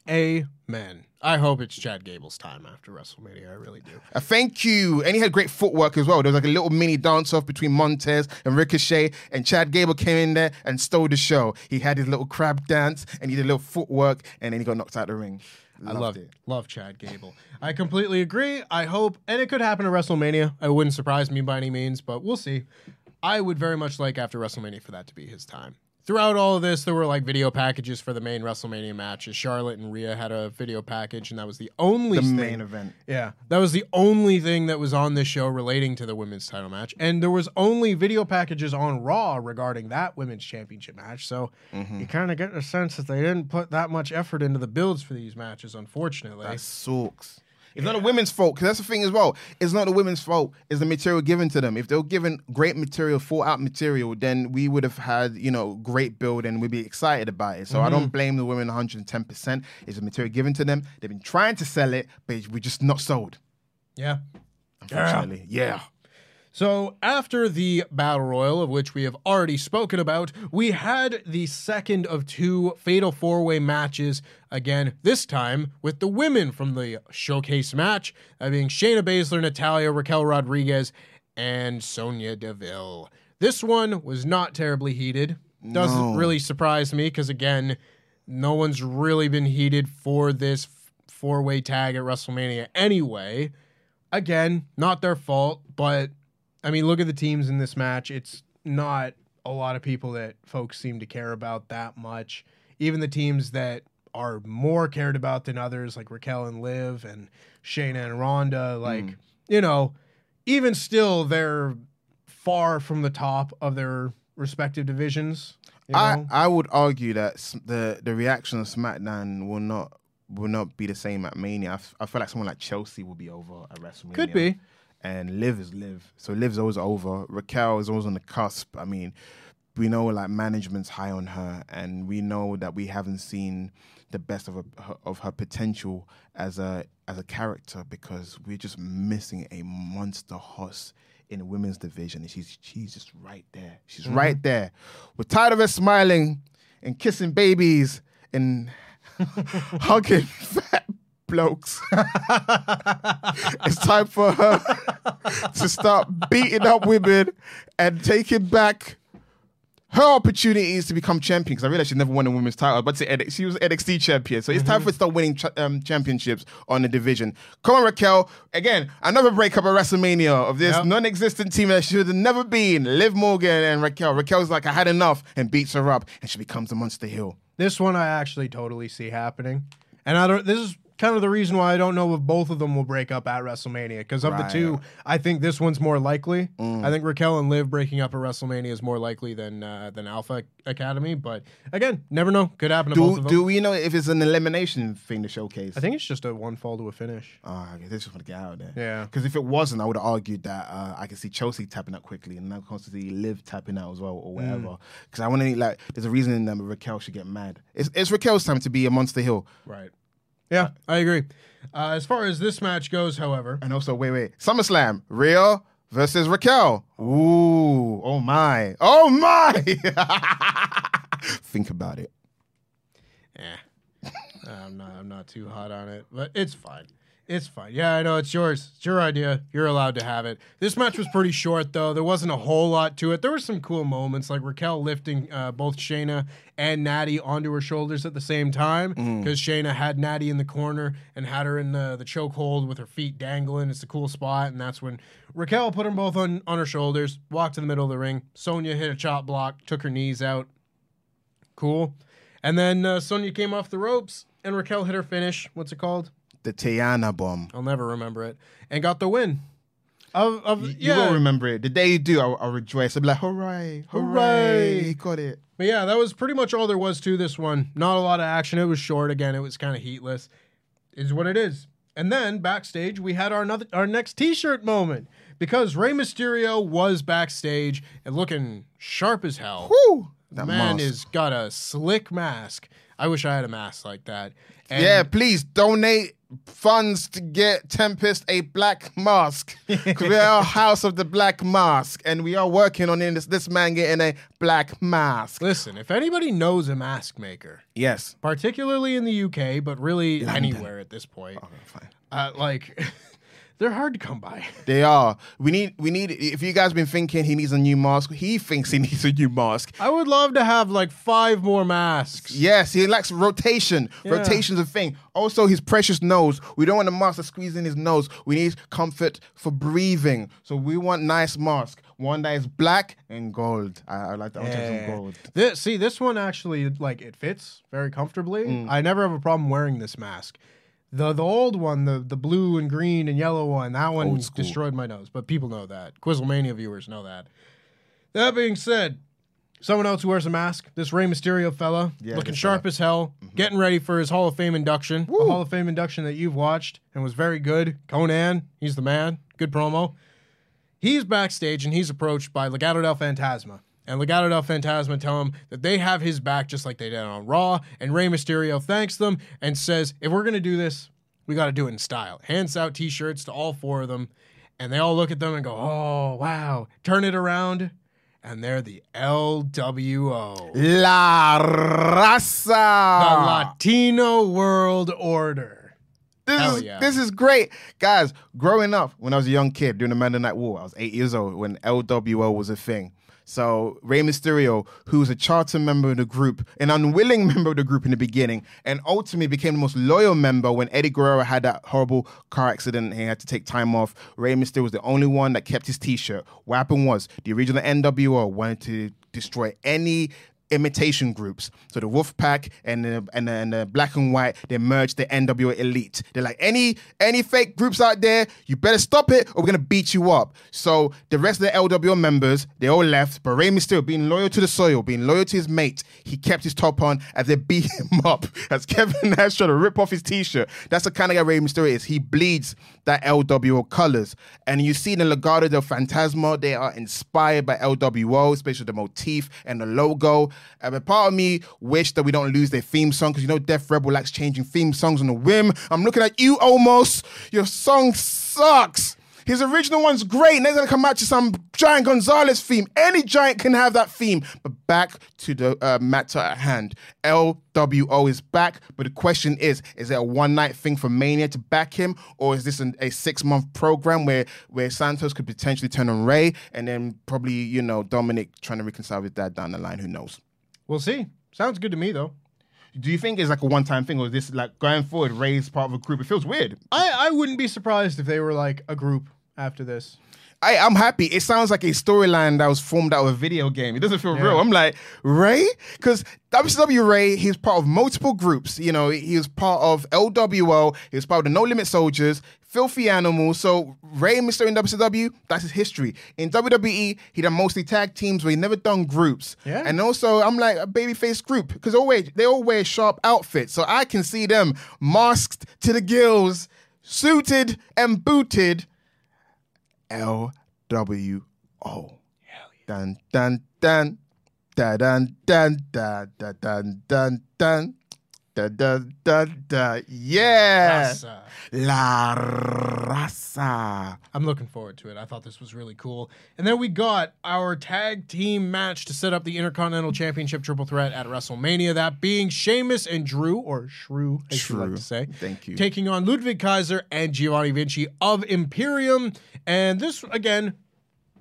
Amen. I hope it's Chad Gable's time after WrestleMania. I really do. Uh, thank you. And he had great footwork as well. There was like a little mini dance off between Montez and Ricochet, and Chad Gable came in there and stole the show. He had his little crab dance and he did a little footwork, and then he got knocked out of the ring. I Loved love it. love Chad Gable. I completely agree. I hope, and it could happen at WrestleMania. It wouldn't surprise me by any means, but we'll see. I would very much like after WrestleMania for that to be his time. Throughout all of this, there were like video packages for the main WrestleMania matches. Charlotte and Rhea had a video package, and that was the only The thing- main event. Yeah, that was the only thing that was on this show relating to the women's title match, and there was only video packages on Raw regarding that women's championship match. So Mm-hmm. you kind of get the sense that they didn't put that much effort into the builds for these matches, unfortunately. That sucks. It's not the women's fault, because that's the thing as well. It's not the women's fault. It's the material given to them. If they were given great material, full out material, then we would have had, you know, great build and we'd be excited about it. So I don't mm-hmm. blame the women 110%. It's the material given to them. They've been trying to sell it, but we're just not sold. yeah. Unfortunately. Yeah. So, after the Battle Royal, of which we have already spoken about, we had the second of two Fatal Four Way matches. Again, this time with the women from the showcase match, that being Shayna Baszler, Natalya, Raquel Rodriguez, and Sonya Deville. This one was not terribly heated. Doesn't No. really surprise me because, again, no one's really been heated for this four way tag at WrestleMania anyway. Again, not their fault, but I mean, look at the teams in this match. It's not a lot of people that folks seem to care about that much. Even the teams that are more cared about than others, like Raquel and Liv and Shayna and Ronda, like, mm. you know, even still, they're far from the top of their respective divisions. You I, know? I would argue that the, the reaction of SmackDown will not will not be the same at Mania. I, f- I feel like someone like Chelsea will be over at WrestleMania. Could be. And Liv is Liv. So Liv's always over. Raquel is always on the cusp. I mean, we know like management's high on her, and we know that we haven't seen the best of her, of her potential as a as a character because we're just missing a monster horse in the women's division, and she's she's just right there. She's Mhm. right there. We're tired of her smiling and kissing babies and hugging fat blokes. it's time for her to start beating up women and taking back her opportunities to become champion. Because I realized she never won a women's title, but she was NXT champion. So it's time for her to start winning ch- um, championships on the division. Come on, Raquel. Again, another breakup at WrestleMania of this Yep. non-existent team that should have never been. Liv Morgan and Raquel. Raquel's like, I had enough, and beats her up, and she becomes a monster heel. This one I actually totally see happening, and I don't. This is kind of the reason why I don't know if both of them will break up at WrestleMania. Because of Right. the two, I think this one's more likely. Mm. I think Raquel and Liv breaking up at WrestleMania is more likely than uh, than Alpha Academy. But again, never know. Could happen to both Do, of them. do we know if it's an elimination thing to showcase? I think it's just a one fall to a finish. Oh, okay, they just want to get out of there. Yeah. Because if it wasn't, I would have argued that uh, I could see Chelsea tapping out quickly, and now constantly Liv tapping out as well, or whatever. Mm. Because I want to like, there's a reason in them that Raquel should get mad. It's, it's Raquel's time to be a monster heel. Right. Yeah, I agree. Uh, as far as this match goes, however, And also, wait, wait, SummerSlam, Rhea versus Raquel. Ooh, oh my, oh my. Think about it. Eh. I'm not. I'm not too hot on it, but it's fine. It's fine. Yeah, I know it's yours. It's your idea. You're allowed to have it. This match was pretty short, though. There wasn't a whole lot to it. There were some cool moments, like Raquel lifting uh, both Shayna and Natty onto her shoulders at the same time, because Shayna had Natty in the corner and had her in the the chokehold with her feet dangling. It's a cool spot, and that's when Raquel put them both on on her shoulders, walked to the middle of the ring. Sonya hit a chop block, took her knees out. Cool. And then uh, Sonya came off the ropes, and Raquel hit her finish. What's it called? The Tejana bomb. I'll never remember it. And got the win. Of, of You yeah. will remember it. The day you do, I'll, I'll rejoice. I'll be like, hooray, hooray, Hooray. got it. But yeah, that was pretty much all there was to this one. Not a lot of action. It was short again. It was kind of heatless. Is what it is. And then backstage, we had our another, our next T-shirt moment because Rey Mysterio was backstage and looking sharp as hell. The That man mask. is got a slick mask. I wish I had a mask like that. And yeah, please donate funds to get Tempest a black mask. We are house of the black mask. And we are working on this, this man getting a black mask. Listen, if anybody knows a mask maker, Yes. particularly in the UK, but really London. anywhere at this point, fine. uh, like they're hard to come by. They are. We need, we need, if you guys been thinking he needs a new mask, he thinks he needs a new mask. I would love to have like five more masks. Yes, he likes rotation. Yeah. Rotation's a thing. Also, his precious nose. We don't want a mask to squeeze in his nose. We need comfort for breathing. So we want nice mask. One that is black and gold. I, I like that. I want to have some gold. This, see, this one actually like it fits very comfortably. Mm. I never have a problem wearing this mask. The the old one, the the blue and green and yellow one, that one Old school. destroyed my nose. But people know that. Quizzlemania viewers know that. That being said, someone else who wears a mask, this Rey Mysterio fella, Yeah, looking sharp fella. as hell, mm-hmm. getting ready for his Hall of Fame induction. A Hall of Fame induction that you've watched and was very good. Konnan, he's the man. Good promo. He's backstage and he's approached by Legado del Fantasma. And Legado del Fantasma tell him that they have his back just like they did on Raw. And Rey Mysterio thanks them and says, if we're going to do this, we got to do it in style. Hands out t shirts to all four of them. And they all look at them and go, oh, wow. Turn it around. And they're the LWO, La Raza. the Latino World Order. This Hell is yeah. this is great, guys. Growing up, when I was a young kid during the Monday Night War, I was eight years old when LWO was a thing. So Rey Mysterio, who was a charter member of the group, an unwilling member of the group in the beginning, and ultimately became the most loyal member when Eddie Guerrero had that horrible car accident and he had to take time off. Rey Mysterio was the only one that kept his T-shirt. What happened was the original NWO wanted to destroy any imitation groups. So the Wolfpack and the, and the, and the Black and White, they merged the NWO Elite. They're like any any fake groups out there, you better stop it or we're gonna beat you up. So the rest of the LWO members, they all left, but Rey Mysterio, being loyal to the soil, being loyal to his mate, he kept his top on as they beat him up. As Kevin Nash tried to rip off his t-shirt. That's the kind of guy Rey Mysterio is. He bleeds that LWO colors. And you see the Legado del Fantasma, they are inspired by LWO, especially the motif and the logo. Uh, but part of me wish that we don't lose their theme song because you know Def Rebel likes changing theme songs on a whim. I'm looking at you Omos. Your song sucks. His original one's great, and they're gonna come out to some Giant Gonzalez theme. Any giant can have that theme. But back to the uh, matter at hand. LWO is back, but the question is: Is it a one night thing for Mania to back him, or is this an, a six month program where where Santos could potentially turn on Rey, and then probably you know Dominik trying to reconcile with that down the line? Who knows? We'll see. Sounds good to me though. Do you think it's like a one time thing, or is this like going forward? Rey's part of a group. It feels weird. I, I wouldn't be surprised if they were like a group after this. I, I'm happy. It sounds like a storyline that was formed out of a video game. It doesn't feel Yeah. real. I'm like, Rey? Because WCW Ray, he's part of multiple groups. You know, he was part of LWO, he was part of the No Limit Soldiers, Filthy Animals. So Rey Mr. in WCW, that's his history. In WWE, he done mostly tag teams where he never done groups. Yeah. And also, I'm like a babyface group because always they all wear sharp outfits. So I can see them masked to the gills, suited and booted. LWO. Dun dun dun. Da dun dun da da dun dun dun. Da da da da. Yeah. Raza. La raza. I'm looking forward to it. I thought this was really cool. And then we got our tag team match to set up the Intercontinental Championship triple threat at WrestleMania. That being Sheamus and Drew, or Shrew, as you like Shrew. to say. Thank you. Taking on Ludwig Kaiser and Giovanni Vinci of Imperium. And this, again,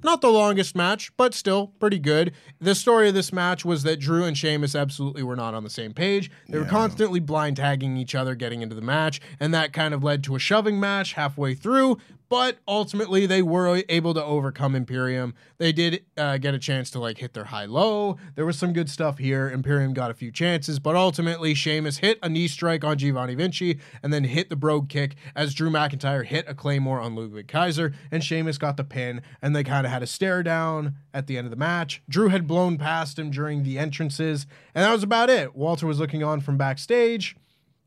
not the longest match, but still pretty good. The story of this match was that Drew and Sheamus absolutely were not on the same page. They were constantly blind tagging each other getting into the match, and that kind of led to a shoving match halfway through. But ultimately, they were able to overcome Imperium. They did uh, get a chance to like hit their high low. There was some good stuff here. Imperium got a few chances, but ultimately, Sheamus hit a knee strike on Giovanni Vinci and then hit the brogue kick as Drew McIntyre hit a claymore on Ludwig Kaiser, and Sheamus got the pin. And they kind of had a stare down at the end of the match. Drew had blown past him during the entrances, and that was about it. Walter was looking on from backstage.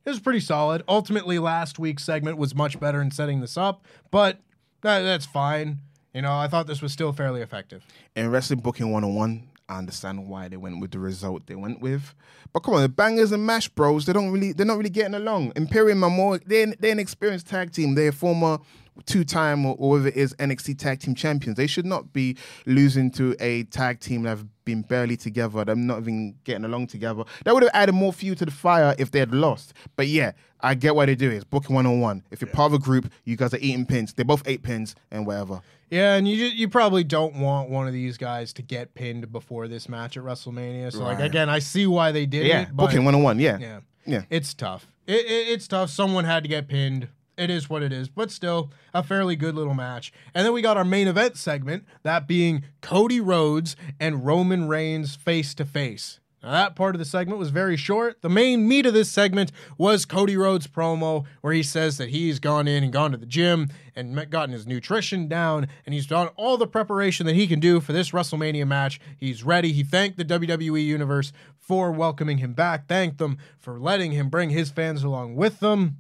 It was pretty solid. Ultimately, last week's segment was much better in setting this up, but that, that's fine. You know, I thought this was still fairly effective. in wrestling booking 101 i understand why they went with the result they went with but come on the bangers and mash bros they don't really they're not really getting along imperium are more they're, they're an experienced tag team they're former two-time or, or whatever it is nxt tag team champions. They should not be losing to a tag team that have been barely together They're not even getting along together. That would have added more fuel to the fire if they had lost. But yeah i get why they do it. It's booking 101 if you're part of a group you guys are eating pins. They both ate pins and whatever. Yeah, and you you probably don't want one of these guys to get pinned before this match at WrestleMania. So like again, I see why they did yeah it. but- booking 101 yeah. Yeah, yeah. It's tough. It, it, it's tough. Someone had to get pinned. It is what it is, but still a fairly good little match. And then we got our main event segment, that being Cody Rhodes and Roman Reigns face to face. Now, that part of the segment was very short. The main meat of this segment was Cody Rhodes' promo, where he says that he's gone in and gone to the gym and gotten his nutrition down, and he's done all the preparation that he can do for this WrestleMania match. He's ready. He thanked the WWE Universe for welcoming him back, thanked them for letting him bring his fans along with them.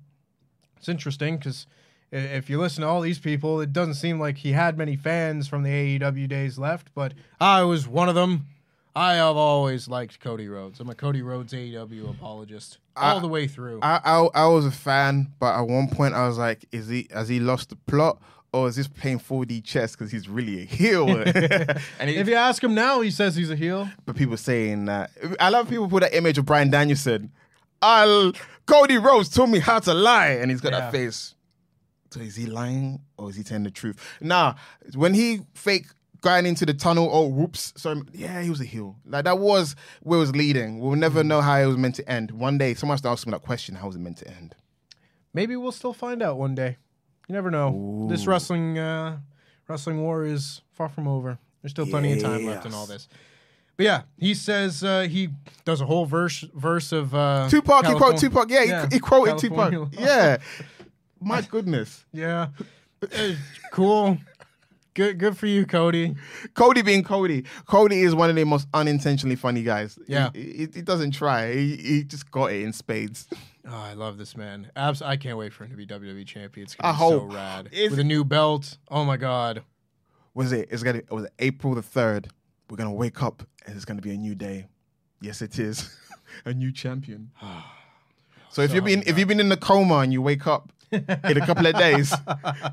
It's interesting because if you listen to all these people, it doesn't seem like he had many fans from the AEW days left, but I was one of them. I have always liked Cody Rhodes. I'm a Cody Rhodes AEW apologist all I- the way through. I, I I was a fan, but at one point I was like, is he has he lost the plot or is this playing 4D chess because he's really a heel? and he, if you ask him now, he says he's a heel. but people saying that I love people put that image of Bryan Danielson. I'll Cody Rhodes told me how to lie, and he's got Yeah. that face. So is he lying or is he telling the truth? Nah, when he fake going into the tunnel, oh whoops, sorry, yeah, he was a heel. Like that was where it was leading. We'll never Mm. know how it was meant to end. One day, someone has to ask me that question: How was it meant to end? Maybe we'll still find out one day. You never know. This wrestling uh, wrestling war is far from over. There's still plenty of time left in all this. But yeah, he says uh, he does a whole verse verse of uh, Tupac, he Californ- quoted Tupac. Yeah, he, he quoted California Tupac. Love. Yeah. My goodness. yeah, cool. Good, good for you, Cody. Cody being Cody. Cody is one of the most unintentionally funny guys. Yeah. He, he, he doesn't try. He, he just got it in spades. Oh, I love this man. Abs- I can't wait for him to be WWE champion. It's gonna I be so hope. rad Is- with a new belt. Oh my god. Was it? It's gonna. It was April the third. We're gonna wake up and it's gonna be a new day. Yes, it is. a new champion. Ah. so if you've been if you've been in the coma and you wake up in a couple of days,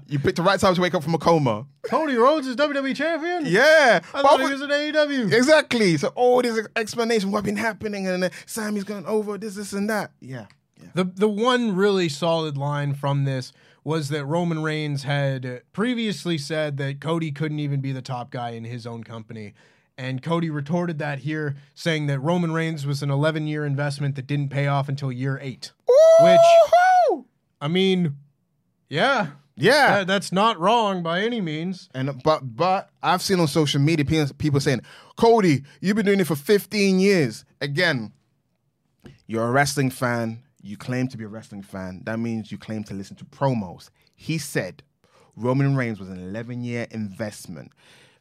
you picked the right time to wake up from a coma. Cody Rhodes is WWE champion. Yeah. I thought he was in AEW. Exactly. So all this explanation what's been happening and then Sami's going over this, this, and that. Yeah. Yeah. The the one really solid line from this was that Roman Reigns had previously said that Cody couldn't even be the top guy in his own company. And Cody retorted that here, saying that Roman Reigns was an 11 year investment that didn't pay off until year eight. Which, Woo-hoo! I mean, yeah, Yeah. that- that's not wrong by any means. And but but I've seen on social media people, people saying, Cody, you've been doing it for 15 years. Again, you're a wrestling fan. You claim to be a wrestling fan. That means you claim to listen to promos. He said Roman Reigns was an 11 year investment.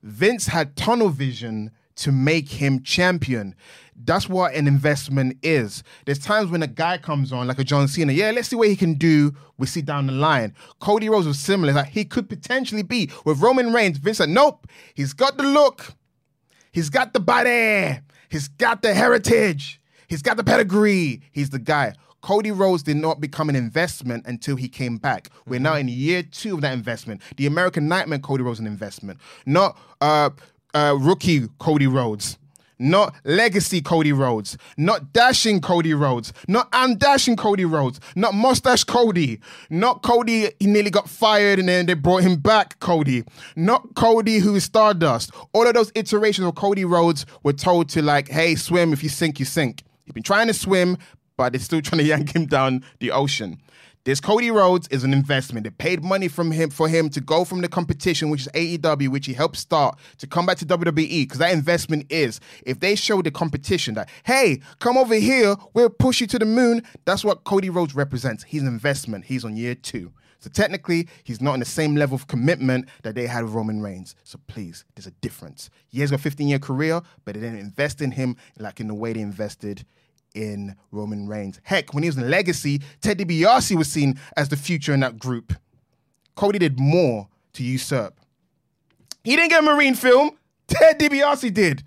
Vince had tunnel vision to make him champion. That's what an investment is. There's times when a guy comes on, like a John Cena, yeah, let's see what he can do. We see down the line. Cody Rhodes was similar. Like he could potentially be with Roman Reigns. Vince said, nope, he's got the look. He's got the body. He's got the heritage. He's got the pedigree. He's the guy. Cody Rhodes did not become an investment until he came back. We're now in year two of that investment. The American Nightmare Cody Rhodes an investment, not uh, uh, rookie Cody Rhodes. Not legacy Cody Rhodes, not dashing Cody Rhodes, not I'm dashing Cody Rhodes, not mustache Cody, not Cody he nearly got fired and then they brought him back Cody, not Cody who is Stardust. All of those iterations of Cody Rhodes were told to like, hey, swim if you sink, you sink. He's been trying to swim, but they're still trying to yank him down the ocean. This Cody Rhodes is an investment. They paid money from him for him to go from the competition, which is AEW, which he helped start, to come back to WWE. Because that investment is if they show the competition that, hey, come over here, we'll push you to the moon. That's what Cody Rhodes represents. He's an investment. He's on year two. So technically, he's not in the same level of commitment that they had with Roman Reigns. So please, there's a difference. He has got a 15 year career, but they didn't invest in him like in the way they invested in Roman Reigns. Heck, when he was in Legacy, Ted DiBiase was seen as the future in that group. Cody did more to usurp. He didn't get a Marine film. Ted DiBiase did.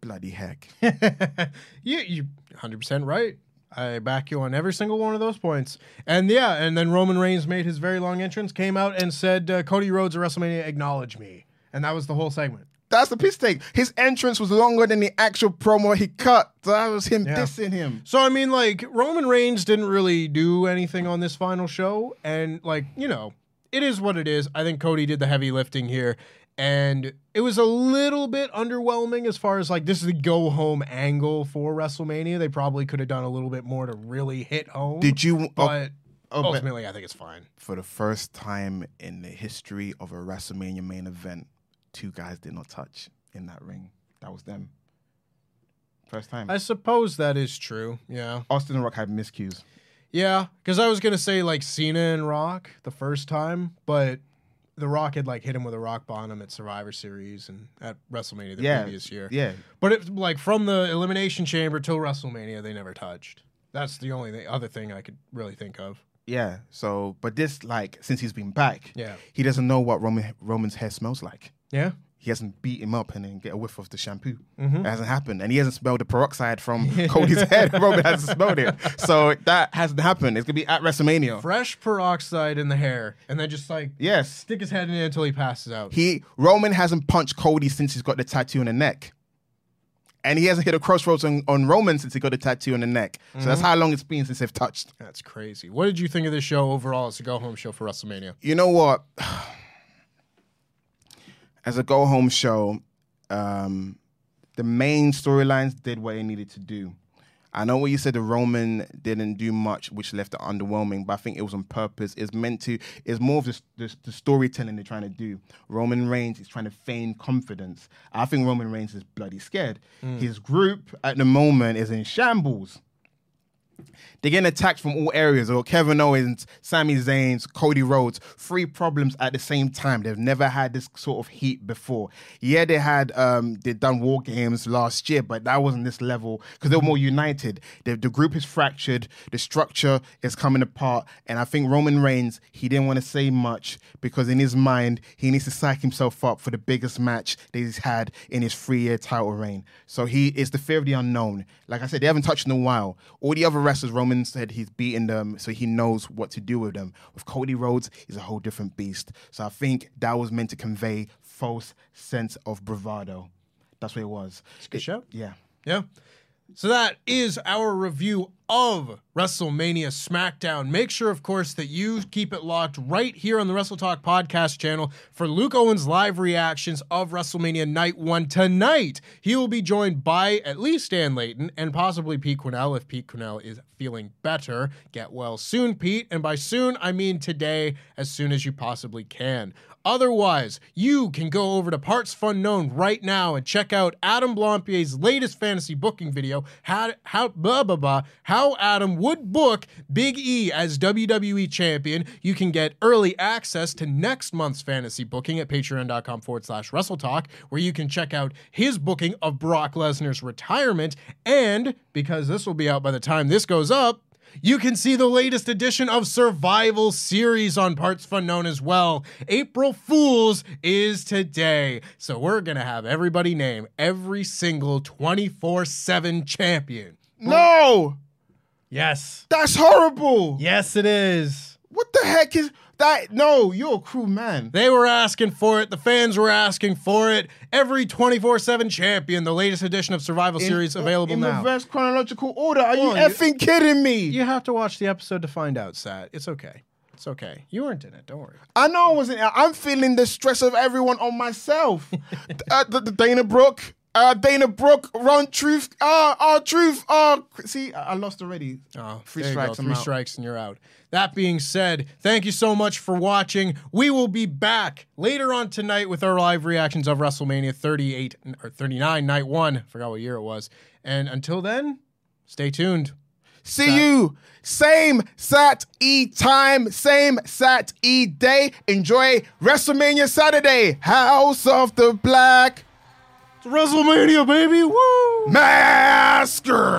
Bloody heck. you you 100% right. I back you on every single one of those points. And yeah, and then Roman Reigns made his very long entrance, came out and said, uh, Cody Rhodes at WrestleMania, acknowledge me. And that was the whole segment. That's the piss take. His entrance was longer than the actual promo he cut. So that was him Yeah. dissing him. So I mean, like Roman Reigns didn't really do anything on this final show, and like you know, it is what it is. I think Cody did the heavy lifting here, and it was a little bit underwhelming as far as like this is the go home angle for WrestleMania. They probably could have done a little bit more to really hit home. Did you- oh, But oh, but- ultimately, I think it's fine. For the first time in the history of a WrestleMania main event, two guys did not touch in that ring. That was them. First time. I suppose that is true. Yeah. Austin and Rock had miscues. Yeah, because I was gonna say like Cena and Rock the first time, but the Rock had like hit him with a rock bottom at Survivor Series and at WrestleMania the Yeah, previous year. yeah. but it like from the Elimination Chamber till WrestleMania, they never touched. That's the only th- other thing I could really think of. Yeah. So, but this, like, since he's been back, Yeah. he doesn't know what Roman Roman's hair smells like. Yeah. He hasn't beat him up and then get a whiff of the shampoo. Mhm. It hasn't happened, and he hasn't smelled the peroxide from Cody's head. Roman hasn't smelled it, so that hasn't happened. It's gonna be at WrestleMania. Fresh peroxide in the hair, and then just like Yes, stick his head in it until he passes out. he Roman hasn't punched Cody since he's got the tattoo on the neck. And he hasn't hit a crossroads on, on Roman since he got the tattoo on the neck. So that's Mhm. how long it's been since they've touched. That's crazy. What did you think of this show overall as a go home show for WrestleMania? You know what? As a go home show, um, the main storylines did what it needed to do. I know what you said. The Roman didn't do much, which left it underwhelming. But I think it was on purpose. It's meant to. It's more of the, the, the storytelling they're trying to do. Roman Reigns is trying to feign confidence. I think Roman Reigns is bloody scared. His group at the moment is in shambles. They're getting attacked from all areas. Or Kevin Owens, Sami Zayn, Cody Rhodes, three problems at the same time. They've never had this sort of heat before. Yeah, they had um they done war games last year, but that wasn't this level because they were more united. The, the group is fractured, the structure is coming apart, and I think Roman Reigns he didn't want to say much because in his mind he needs to psych himself up for the biggest match that he's had in his three-year title reign. So he is the fear of the unknown. Like I said, they haven't touched in a while. All the other wrestlers, Roman said he's beaten them, so he knows what to do with them. With Cody Rhodes, he's a whole different beast. So I think that was meant to convey false sense of bravado. That's what it was. It's a good show. Yeah. Yeah. So that is our review of WrestleMania SmackDown. Make sure, of course, that you keep it locked right here on the Wrestle Talk podcast channel for Luke Owen's live reactions of WrestleMania Night 1 tonight. He will be joined by at least Dan Layton and possibly Pete Quinnell if Pete Quinnell is feeling better. Get well soon, Pete. And by soon, I mean today, as soon as you possibly can. Otherwise, you can go over to partsFUNknown right now and check out Adam Blampied's latest fantasy booking video, how how blah blah blah, how Adam would book Big E as WWE champion. You can get early access to next month's fantasy booking at patreon.com forward slash WrestleTalk, where you can check out his booking of Brock Lesnar's retirement. And because this will be out by the time this goes up, you can see the latest edition of Survival Series on partsFUNknown as well. April Fools is today. So we're going to have everybody name every single 24 7 champion. No, Yes. that's horrible. Yes, it is. What the heck is that? No, you're a cruel man. They were asking for it. The fans were asking for it. Every 24 7 champion, the latest edition of Survival Series available in now. reverse chronological order. Are you Well, you- effing kidding me? You have to watch the episode to find out, Sat. It's okay. It's okay. You weren't in it. Don't worry. I know I wasn't. I'm feeling the stress of everyone on myself. uh, the, the Dana Brooke, uh, Dana Brooke, Ron Truth, uh, our Truth. Uh, see, I lost already. Oh, Three there you go. strikes, I'm Three out. strikes, and you're out. That being said, thank you so much for watching. We will be back later on tonight with our live reactions of WrestleMania 38 or 39, night one. Forgot what year it was. And until then, stay tuned. See you. Same Sat E time, same Sat E day. Enjoy WrestleMania Saturday. House of the Black WrestleMania, baby. Woo! Masker.